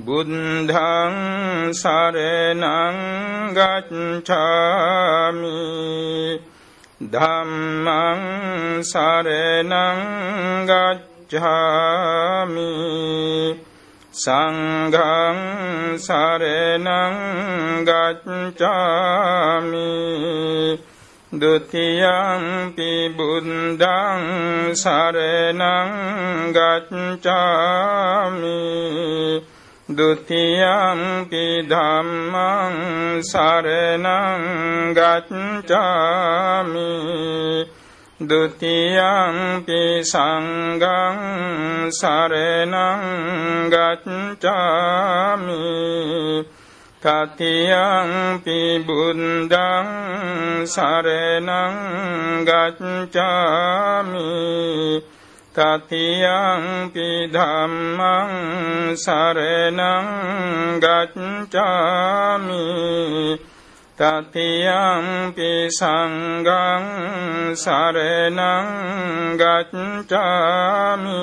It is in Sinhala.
බුද්ධං සරණං ගච්ඡාමි ධම්මං සරණං ගච්ඡාමි සංඝං සරණං ගච්ඡාමි ဒုတိယံ පි බුද්ධං සරණං ගච්ඡාමි ဒုတိယံပိဓမ္မံသရဏံဂัจฉามิဒုတိယံပိသံဃံသရဏံဂัจฉาမိတတိယံပိဘုဒ္ဓံသရဏံဂัจฉာမိ තතියංපි ධම්මං සරණං ගච්ඡාමි තතියංපි සංඝං සරණං ගච්ඡාමි